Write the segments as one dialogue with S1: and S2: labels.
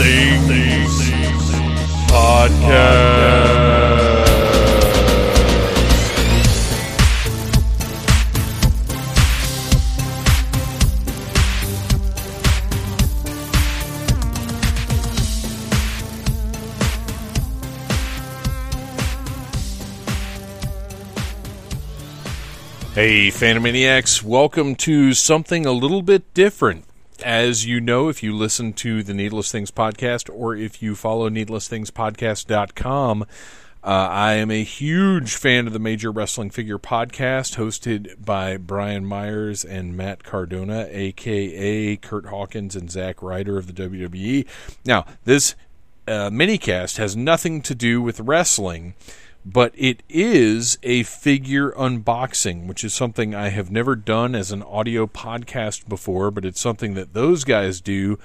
S1: Needless Things Podcast. Hey, Phantomaniacs, welcome to something a little bit different. As you know, if you listen to the Needless Things podcast or if you follow needlessthingspodcast.com, uh, I am a huge fan of the Major Wrestling Figure podcast hosted by Brian Myers and Matt Cardona, aka Kurt Hawkins and Zack Ryder of the WWE. Now, this uh, minicast has nothing to do with wrestling but it is a figure unboxing, which is something I have never done as an audio podcast before, but it's something that those guys do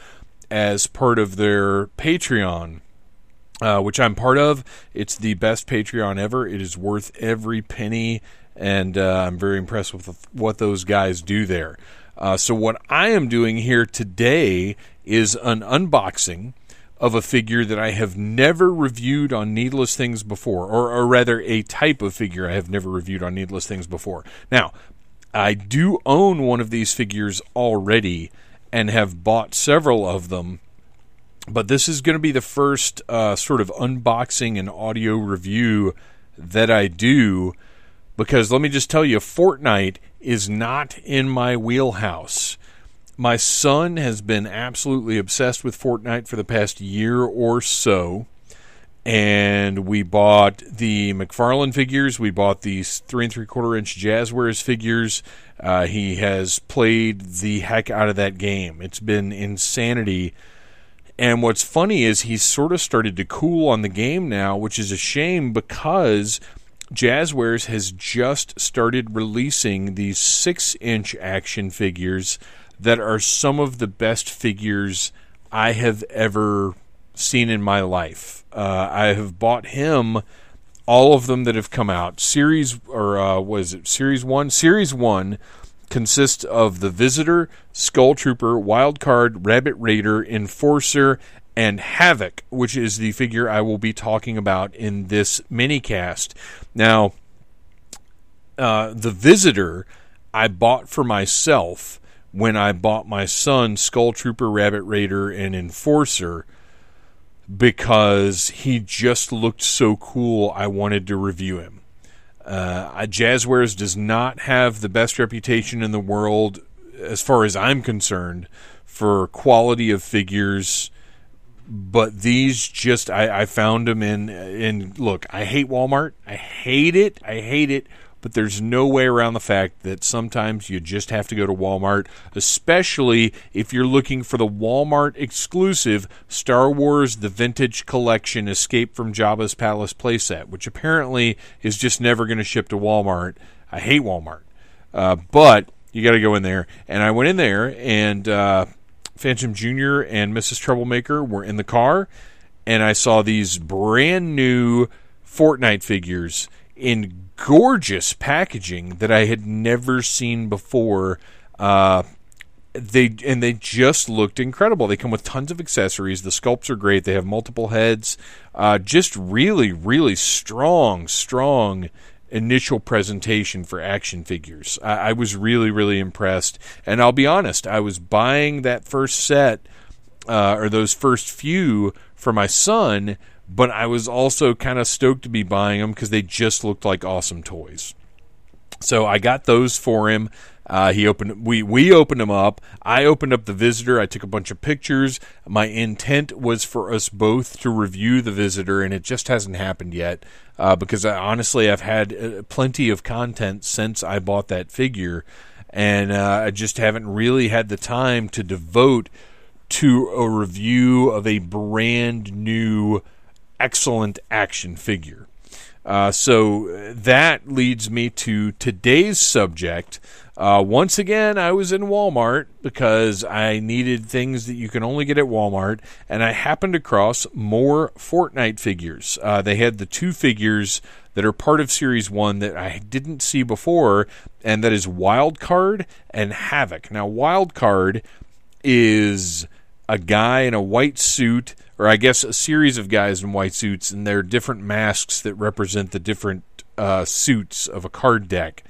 S1: as part of their Patreon. Uh, which I'm part of. It's the best Patreon ever. It is worth every penny, and uh, I'm very impressed with what those guys do there. Uh, so, what I am doing here today is an unboxing of a figure that I have never reviewed on Needless Things before, or, or rather, a type of figure I have never reviewed on Needless Things before. Now, I do own one of these figures already and have bought several of them, but this is going to be the first uh, sort of unboxing and audio review that I do because let me just tell you, Fortnite is not in my wheelhouse my son has been absolutely obsessed with Fortnite for the past year or so. And we bought the McFarlane figures. We bought these three and three quarter inch Jazwares figures. Uh, he has played the heck out of that game. It's been insanity. And what's funny is he's sort of started to cool on the game now, which is a shame because Jazwares has just started releasing these six inch action figures that are some of the best figures I have ever seen in my life. Uh, I have bought him all of them that have come out. Series or uh, was it Series One? Series One consists of the Visitor, Skull Trooper, Wild Card, Rabbit Raider, Enforcer, and Havoc, which is the figure I will be talking about in this mini cast. Now, uh, the Visitor I bought for myself when I bought my son Skull Trooper, Rabbit Raider, and Enforcer because he just looked so cool. I wanted to review him. Uh, Jazwares does not have the best reputation in the world, as far as I'm concerned, for quality of figures. But these just, I, I found them in. In look, I hate Walmart. I hate it. I hate it but there's no way around the fact that sometimes you just have to go to Walmart, especially if you're looking for the Walmart exclusive Star Wars The Vintage Collection Escape from Jabba's Palace playset, which apparently is just never going to ship to Walmart. I hate Walmart. Uh, but you got to go in there. And I went in there, and uh, Phantom Jr. and Mrs. Troublemaker were in the car, and I saw these brand new Fortnite figures in gorgeous packaging that I had never seen before. Uh, they and they just looked incredible. They come with tons of accessories. The sculpts are great. They have multiple heads. Uh, just really, really strong, strong initial presentation for action figures. I, I, was really, really impressed. And I'll be honest, I was buying that first set uh, or those first few for my son but I was also kind of stoked to be buying them because they just looked like awesome toys. So I got those for him. Uh, he opened we we opened them up. I opened up the visitor. I took a bunch of pictures. My intent was for us both to review the visitor, and it just hasn't happened yet uh, because I, honestly I've had uh, plenty of content since I bought that figure, and uh, I just haven't really had the time to devote to a review of a brand new excellent action figure. Uh, so that leads me to today's subject. Uh, once again, I was in Walmart because I needed things that you can only get at Walmart, and I happened across more Fortnite figures. Uh, they had the two figures that are part of Series 1 that I didn't see before, and that is Wild Card and Havoc. Now, Wild Card is a guy in a white suit, or I guess a series of guys in white suits, and they're different masks that represent the different uh, suits of a card deck.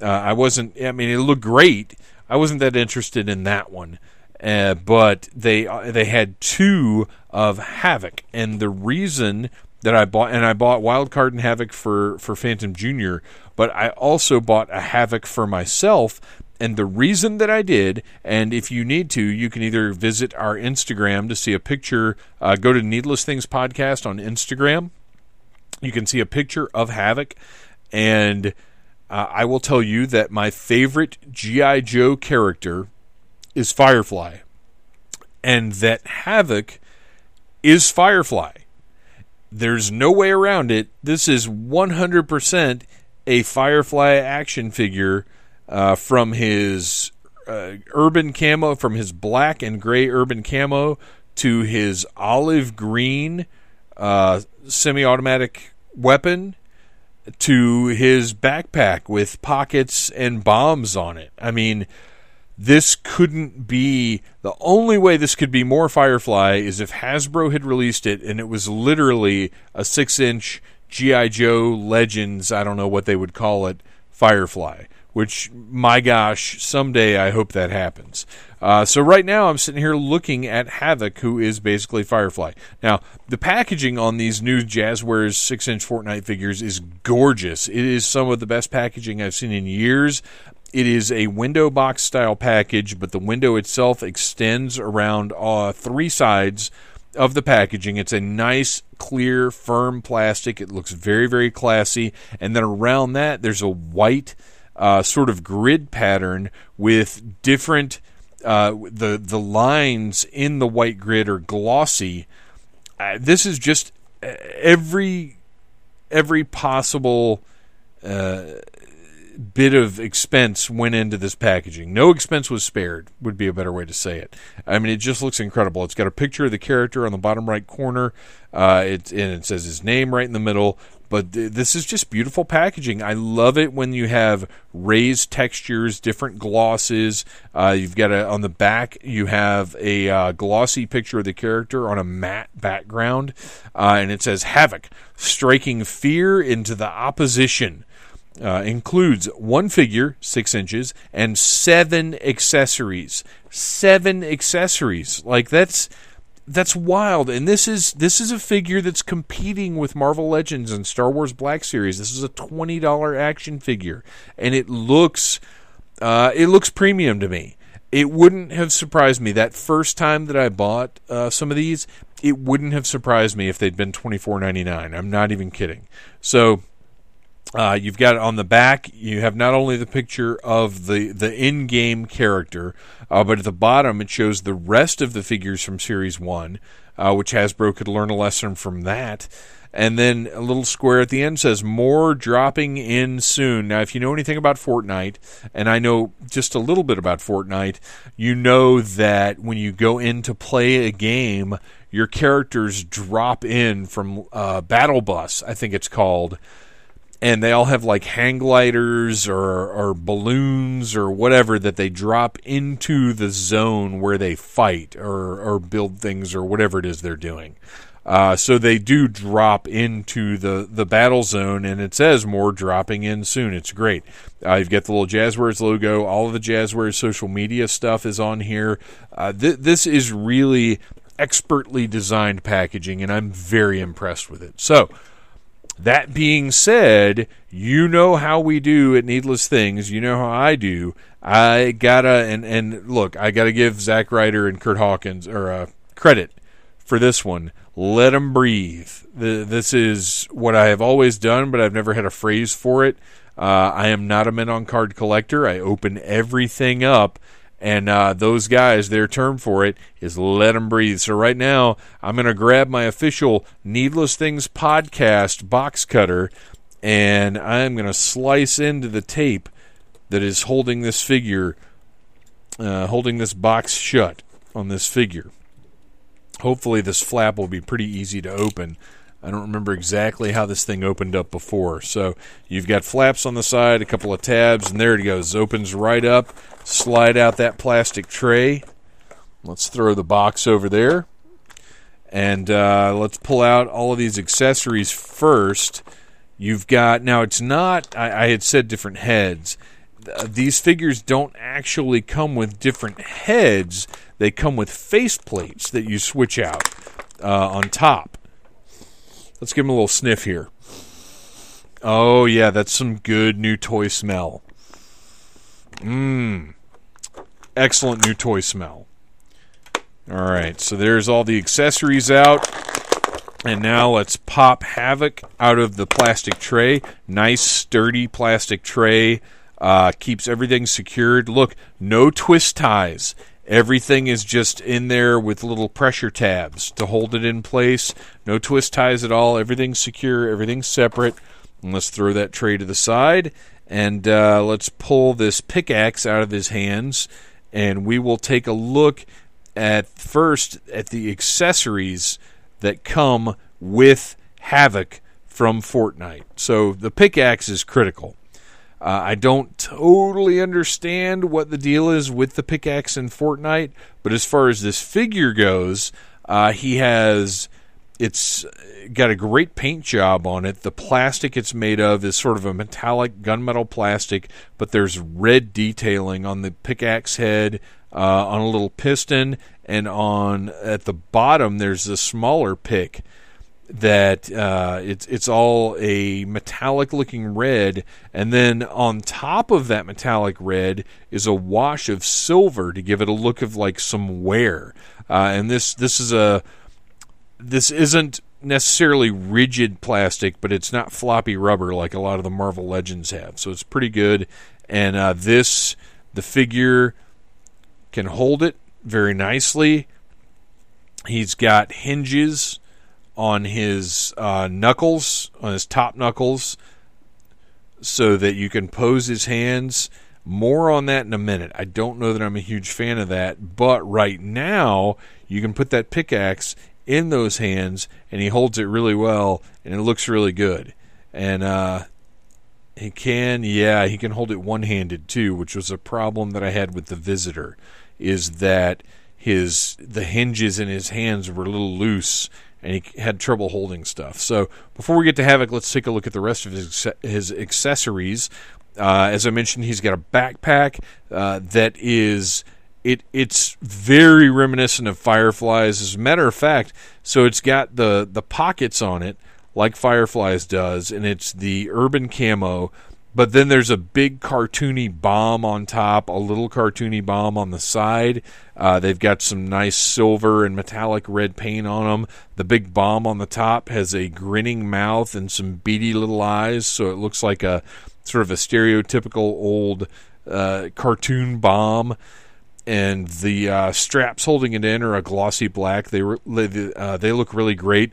S1: Uh, I wasn't. I mean, it looked great. I wasn't that interested in that one. Uh, but they uh, they had two of Havoc, and the reason that I bought and I bought Wild Card and Havoc for for Phantom Junior, but I also bought a Havoc for myself. And the reason that I did, and if you need to, you can either visit our Instagram to see a picture. Uh, go to Needless Things Podcast on Instagram. You can see a picture of Havoc, and uh, I will tell you that my favorite G.I. Joe character is Firefly, and that Havoc is Firefly. There's no way around it. This is 100% a Firefly action figure uh, from his uh, urban camo, from his black and gray urban camo to his olive green uh, semi automatic weapon to his backpack with pockets and bombs on it. I mean, this couldn't be the only way this could be more Firefly is if Hasbro had released it and it was literally a six inch G.I. Joe Legends, I don't know what they would call it, Firefly. Which, my gosh, someday I hope that happens. Uh, so right now I'm sitting here looking at Havoc, who is basically Firefly. Now the packaging on these new Jazwares six-inch Fortnite figures is gorgeous. It is some of the best packaging I've seen in years. It is a window box style package, but the window itself extends around uh, three sides of the packaging. It's a nice, clear, firm plastic. It looks very, very classy. And then around that, there's a white uh, sort of grid pattern with different. Uh, the the lines in the white grid are glossy. Uh, this is just uh, every every possible uh, bit of expense went into this packaging. No expense was spared, would be a better way to say it. I mean, it just looks incredible. It's got a picture of the character on the bottom right corner, uh, it, and it says his name right in the middle. But th- this is just beautiful packaging. I love it when you have raised textures, different glosses. Uh, you've got a on the back. You have a uh, glossy picture of the character on a matte background, uh, and it says "Havoc, striking fear into the opposition." uh, includes one figure, six inches, and seven accessories. Seven accessories. Like that's that's wild. And this is this is a figure that's competing with Marvel Legends and Star Wars Black Series. This is a twenty dollar action figure, and it looks uh, it looks premium to me. It wouldn't have surprised me that first time that I bought uh, some of these. It wouldn't have surprised me if they'd been twenty four ninety nine. I'm not even kidding. So uh, you've got on the back. You have not only the picture of the the in-game character, uh, but at the bottom it shows the rest of the figures from Series One, uh, which Hasbro could learn a lesson from that. And then a little square at the end says more dropping in soon. Now, if you know anything about Fortnite, and I know just a little bit about Fortnite, you know that when you go in to play a game, your characters drop in from uh, Battle Bus, I think it's called and they all have like hang gliders or, or balloons or whatever that they drop into the zone where they fight or, or build things or whatever it is they're doing. Uh, so they do drop into the, the battle zone, and it says more dropping in soon. It's great. Uh, you've got the little Jazwares logo. All of the Jazwares social media stuff is on here. Uh, th- this is really expertly designed packaging, and I'm very impressed with it. So, that being said, you know how we do at Needless Things. You know how I do. I gotta and and look, I gotta give Zack Ryder and Kurt Hawkins or uh, credit for this one. Let them breathe. The, this is what I have always done, but I've never had a phrase for it. Uh, I am not a mint on card collector. I open everything up and uh, those guys, their term for it is let them breathe. So right now, I'm going to grab my official Needless Things podcast box cutter, and I'm going to slice into the tape that is holding this figure, uh, holding this box shut on this figure. Hopefully, this flap will be pretty easy to open. I don't remember exactly how this thing opened up before. So you've got flaps on the side, a couple of tabs, and there it goes. Opens right up. Slide out that plastic tray. Let's throw the box over there. And uh, let's pull out all of these accessories first. You've got, now it's not, I, I had said different heads. These figures don't actually come with different heads, they come with face plates that you switch out uh, on top. Let's give him a little sniff here. Oh, yeah, that's some good new toy smell. Mmm. Excellent new toy smell. All right, so there's all the accessories out. And now let's pop Havoc out of the plastic tray. Nice, sturdy plastic tray. Uh, keeps everything secured. Look, no twist ties. Everything is just in there with little pressure tabs to hold it in place. No twist ties at all. Everything's secure. Everything's separate. And let's throw that tray to the side. And uh, let's pull this pickaxe out of his hands. And we will take a look at first at the accessories that come with Havoc from Fortnite. So the pickaxe is critical. Uh, I don't totally understand what the deal is with the pickaxe in Fortnite, but as far as this figure goes, uh, he has it's got a great paint job on it. The plastic it's made of is sort of a metallic gunmetal plastic, but there's red detailing on the pickaxe head, uh, on a little piston, and on at the bottom there's a smaller pick that uh, it's it's all a metallic looking red, and then on top of that metallic red is a wash of silver to give it a look of like some wear. Uh, and this this is a this isn't necessarily rigid plastic, but it's not floppy rubber like a lot of the Marvel Legends have. So it's pretty good. And uh, this the figure can hold it very nicely. He's got hinges on his uh, knuckles, on his top knuckles, so that you can pose his hands. More on that in a minute. I don't know that I'm a huge fan of that, but right now you can put that pickaxe in those hands and he holds it really well and it looks really good. And uh, he can, yeah, he can hold it one handed too, which was a problem that I had with the visitor is that his the hinges in his hands were a little loose and he had trouble holding stuff. So before we get to Havoc, let's take a look at the rest of his his accessories. Uh, as I mentioned, he's got a backpack uh, that is it it's very reminiscent of Fireflies. As a matter of fact, so it's got the the pockets on it like Fireflies does, and it's the urban camo but then there's a big cartoony bomb on top, a little cartoony bomb on the side. Uh, they've got some nice silver and metallic red paint on them. The big bomb on the top has a grinning mouth and some beady little eyes, so it looks like a sort of a stereotypical old uh, cartoon bomb. And the uh, straps holding it in are a glossy black. They uh, they look really great.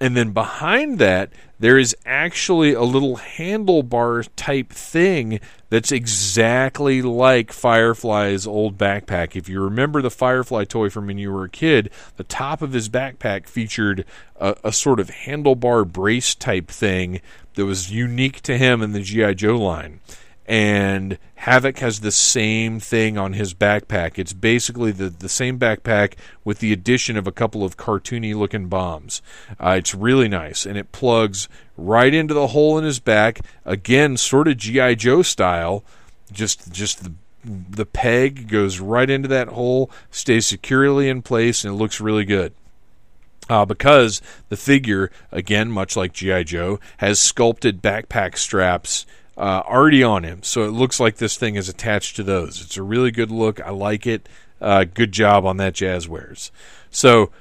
S1: And then behind that, there is actually a little handlebar type thing that's exactly like Firefly's old backpack. If you remember the Firefly toy from when you were a kid, the top of his backpack featured a, a sort of handlebar brace type thing that was unique to him in the G.I. Joe line and Havoc has the same thing on his backpack. It's basically the, the same backpack with the addition of a couple of cartoony looking bombs. Uh, it's really nice, and it plugs right into the hole in his back. Again, sort of GI Joe style. Just just the the peg goes right into that hole, stays securely in place, and it looks really good. Uh, because the figure, again, much like G.I. Joe, has sculpted backpack straps uh, already on him. So it looks like this thing is attached to those. It's a really good look. I like it. Uh, good job on that Jazwares. So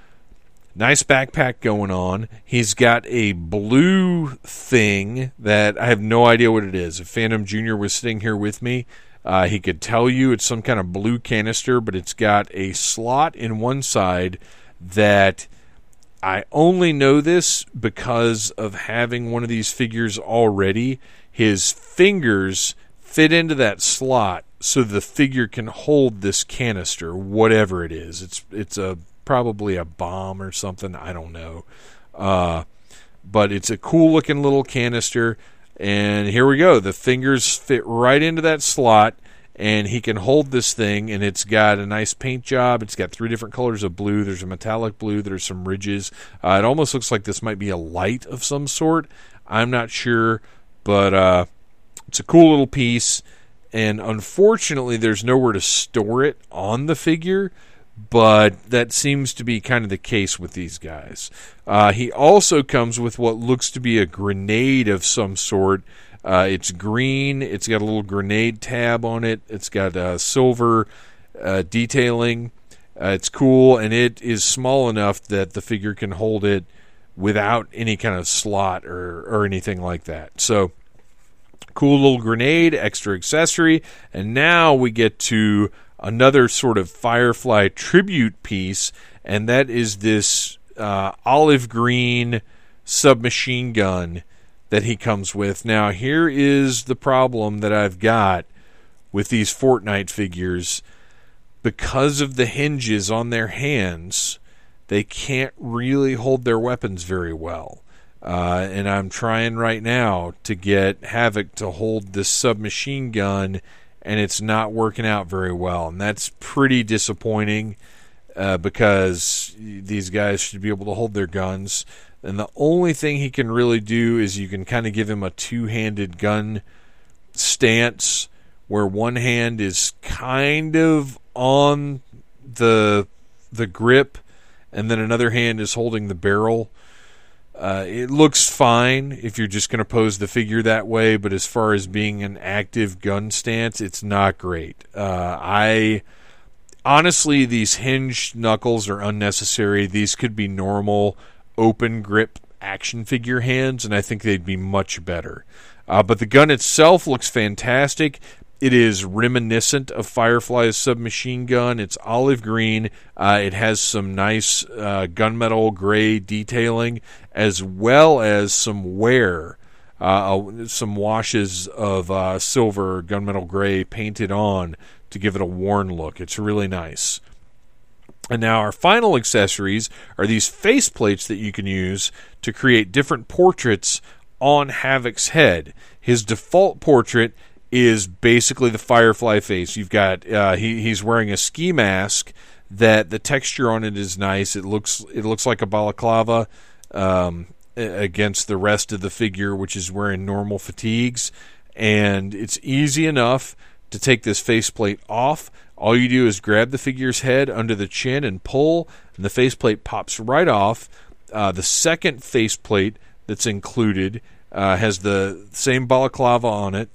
S1: nice backpack going on. He's got a blue thing that I have no idea what it is. If Phantom Jr. was sitting here with me, uh, he could tell you it's some kind of blue canister, but it's got a slot in one side that I only know this because of having one of these figures already his fingers fit into that slot so the figure can hold this canister, whatever it is. It's it's a probably a bomb or something. I don't know, uh, but it's a cool looking little canister. And here we go. The fingers fit right into that slot, and he can hold this thing, and it's got a nice paint job. It's got three different colors of blue. There's a metallic blue. There's some ridges. Uh, it almost looks like this might be a light of some sort. I'm not sure, but uh, it's a cool little piece. And unfortunately, there's nowhere to store it on the figure but that seems to be kind of the case with these guys. Uh, he also comes with what looks to be a grenade of some sort. Uh, it's green. It's got a little grenade tab on it. It's got uh, silver uh, detailing. Uh, it's cool, and it is small enough that the figure can hold it without any kind of slot or, or anything like that. So, cool little grenade, extra accessory, and now we get to another sort of Firefly tribute piece, and that is this uh, olive green submachine gun that he comes with. Now, here is the problem that I've got with these Fortnite figures. Because of the hinges on their hands, they can't really hold their weapons very well. Uh, and I'm trying right now to get Havoc to hold this submachine gun and it's not working out very well. And that's pretty disappointing uh, because these guys should be able to hold their guns. And the only thing he can really do is you can kind of give him a two handed gun stance where one hand is kind of on the the grip and then another hand is holding the barrel uh, it looks fine if you're just going to pose the figure that way, but as far as being an active gun stance, it's not great. Uh, I honestly, these hinged knuckles are unnecessary. These could be normal open grip action figure hands, and I think they'd be much better. Uh, but the gun itself looks fantastic. It is reminiscent of Firefly's submachine gun. It's olive green. Uh, it has some nice uh, gunmetal gray detailing, as well as some wear, uh, some washes of uh, silver gunmetal gray painted on to give it a worn look. It's really nice. And now our final accessories are these face plates that you can use to create different portraits on Havoc's head. His default portrait is basically the Firefly face. You've got uh, he he's wearing a ski mask that the texture on it is nice. It looks it looks like a balaclava um, against the rest of the figure, which is wearing normal fatigues, and it's easy enough to take this faceplate off. All you do is grab the figure's head under the chin and pull, and the faceplate pops right off. Uh, the second faceplate that's included uh, has the same balaclava on it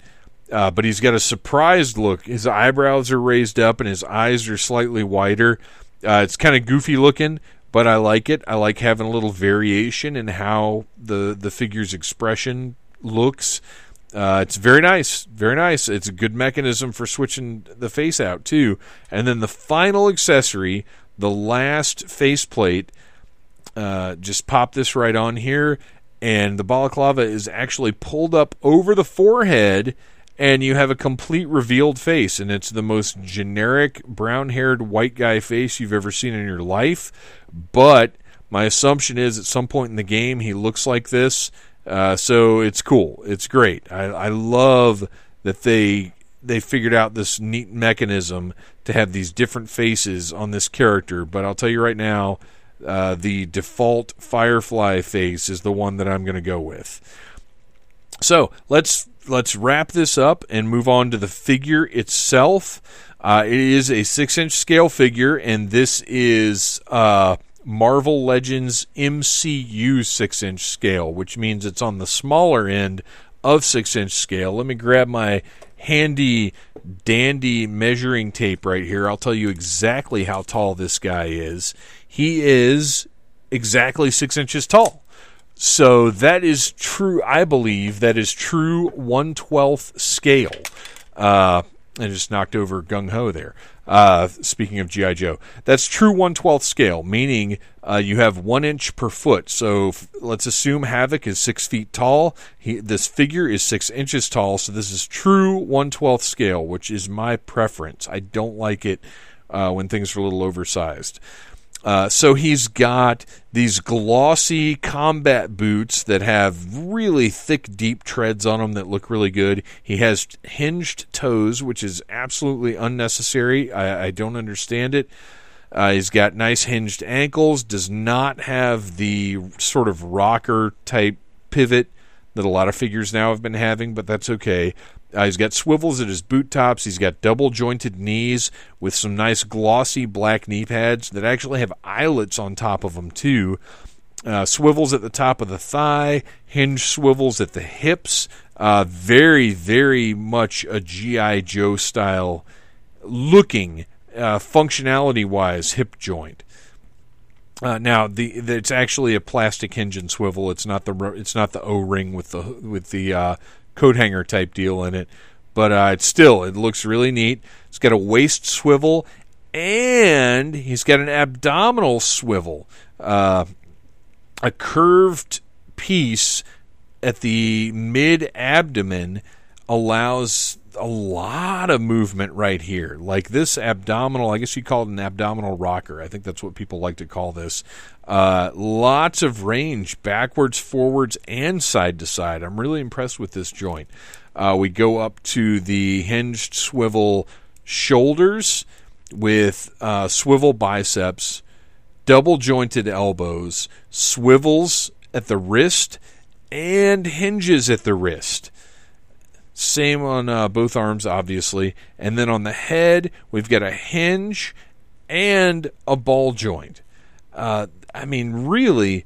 S1: uh, but he's got a surprised look. His eyebrows are raised up and his eyes are slightly wider. Uh, it's kind of goofy looking, but I like it. I like having a little variation in how the the figure's expression looks. Uh, it's very nice, very nice. It's a good mechanism for switching the face out too. And then the final accessory, the last faceplate, uh, just pop this right on here, and the balaclava is actually pulled up over the forehead and you have a complete revealed face, and it's the most generic brown haired white guy face you've ever seen in your life. But my assumption is at some point in the game he looks like this, uh, so it's cool. It's great. I, I love that they they figured out this neat mechanism to have these different faces on this character. But I'll tell you right now, uh, the default Firefly face is the one that I'm going to go with. So let's let's wrap this up and move on to the figure itself. Uh, it is a six inch scale figure, and this is uh, Marvel Legends MCU six inch scale, which means it's on the smaller end of six inch scale. Let me grab my handy dandy measuring tape right here. I'll tell you exactly how tall this guy is. He is exactly six inches tall. So that is true. I believe that is true one twelfth scale. Uh, I just knocked over gung ho there. Uh, speaking of GI Joe, that's true one twelfth scale, meaning uh, you have one inch per foot. So f- let's assume Havoc is six feet tall. He, this figure is six inches tall, so this is true one twelfth scale, which is my preference. I don't like it uh, when things are a little oversized. Uh, so he's got these glossy combat boots that have really thick, deep treads on them that look really good. He has hinged toes, which is absolutely unnecessary. I, I don't understand it. Uh, he's got nice hinged ankles, does not have the sort of rocker type pivot that a lot of figures now have been having, but that's okay. Uh, he's got swivels at his boot tops. He's got double jointed knees with some nice glossy black knee pads that actually have eyelets on top of them, too. Uh, swivels at the top of the thigh, hinge swivels at the hips. Uh, very, very much a G.I. Joe style looking, uh, functionality wise, hip joint. Uh, now the, the, it's actually a plastic hinge and swivel. It's not the it's not the O ring with the with the uh, coat hanger type deal in it, but uh, it's still it looks really neat. It's got a waist swivel and he's got an abdominal swivel, uh, a curved piece at the mid abdomen allows a lot of movement right here. Like this abdominal, I guess you call it an abdominal rocker. I think that's what people like to call this. Uh, lots of range backwards, forwards, and side to side. I'm really impressed with this joint. Uh, we go up to the hinged swivel shoulders with uh, swivel biceps, double jointed elbows, swivels at the wrist, and hinges at the wrist. Same on uh, both arms, obviously. And then on the head, we've got a hinge and a ball joint. Uh, I mean, really,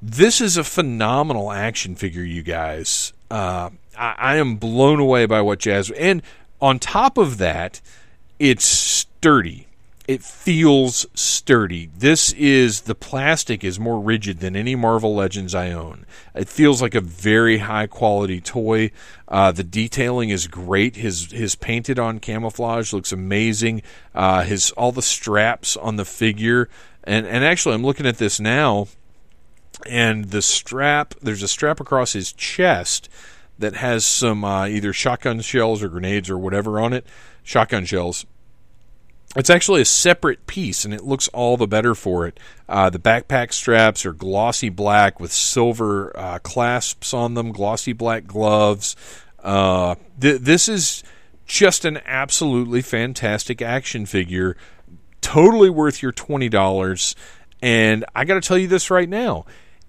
S1: this is a phenomenal action figure, you guys. Uh, I, I, am blown away by what Jazz. And on top of that, it's sturdy it feels sturdy. This is the plastic is more rigid than any Marvel Legends I own. It feels like a very high quality toy. Uh, the detailing is great. His his painted on camouflage looks amazing. Uh, his all the straps on the figure and and actually I'm looking at this now, and the strap there's a strap across his chest that has some uh, either shotgun shells or grenades or whatever on it. Shotgun shells it's actually a separate piece, and it looks all the better for it. Uh, the backpack straps are glossy black with silver uh, clasps on them, glossy black gloves. Uh, th- this is just an absolutely fantastic action figure, totally worth your twenty dollars. And I got to tell you this right now: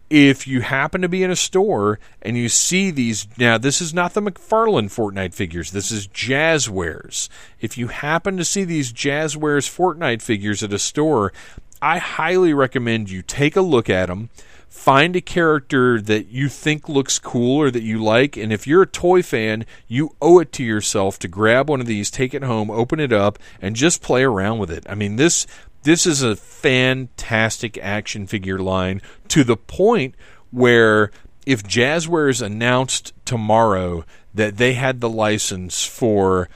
S1: if you happen to be in a store and you see these now this is not the McFarlane Fortnite figures. This is Jazwares if you happen to see these Jazwares Fortnite figures at a store I highly recommend you take a look at them find a character that you think looks cool or that you like and if you're a toy fan you owe it to yourself to grab one of these take it home open it up and just play around with it. I mean this this is a fantastic action figure line to the point where if Jazwares announced tomorrow that they had the license for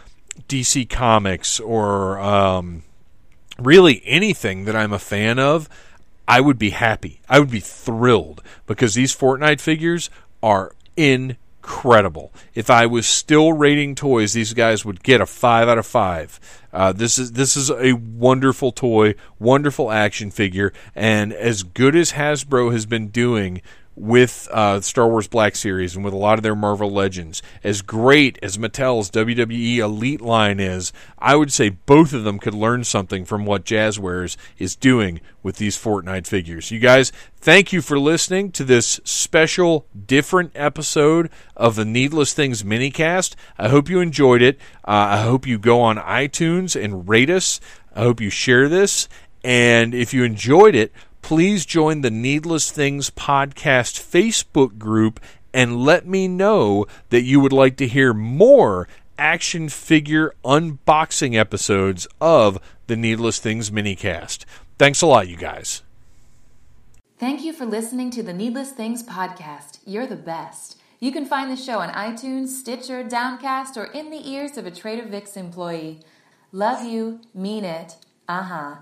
S1: DC Comics or um, really anything that I'm a fan of, I would be happy. I would be thrilled because these Fortnite figures are incredible. If I was still rating toys, these guys would get a five out of five. Uh, this is this is a wonderful toy, wonderful action figure, and as good as Hasbro has been doing with uh, Star Wars Black Series and with a lot of their Marvel Legends. As great as Mattel's WWE Elite line is, I would say both of them could learn something from what Jazwares is doing with these Fortnite figures. You guys, thank you for listening to this special, different episode of the Needless Things minicast. I hope you enjoyed it. Uh, I hope you go on iTunes and rate us. I hope you share this. And if you enjoyed it, please join the Needless Things Podcast Facebook group and let me know that you would like to hear more action figure unboxing episodes of the Needless Things minicast. Thanks a lot, you guys.
S2: Thank you for listening to the Needless Things podcast. You're the best. You can find the show on iTunes, Stitcher, Downcast, or in the ears of a Trader Vic's employee. Love you, mean it. Uh huh.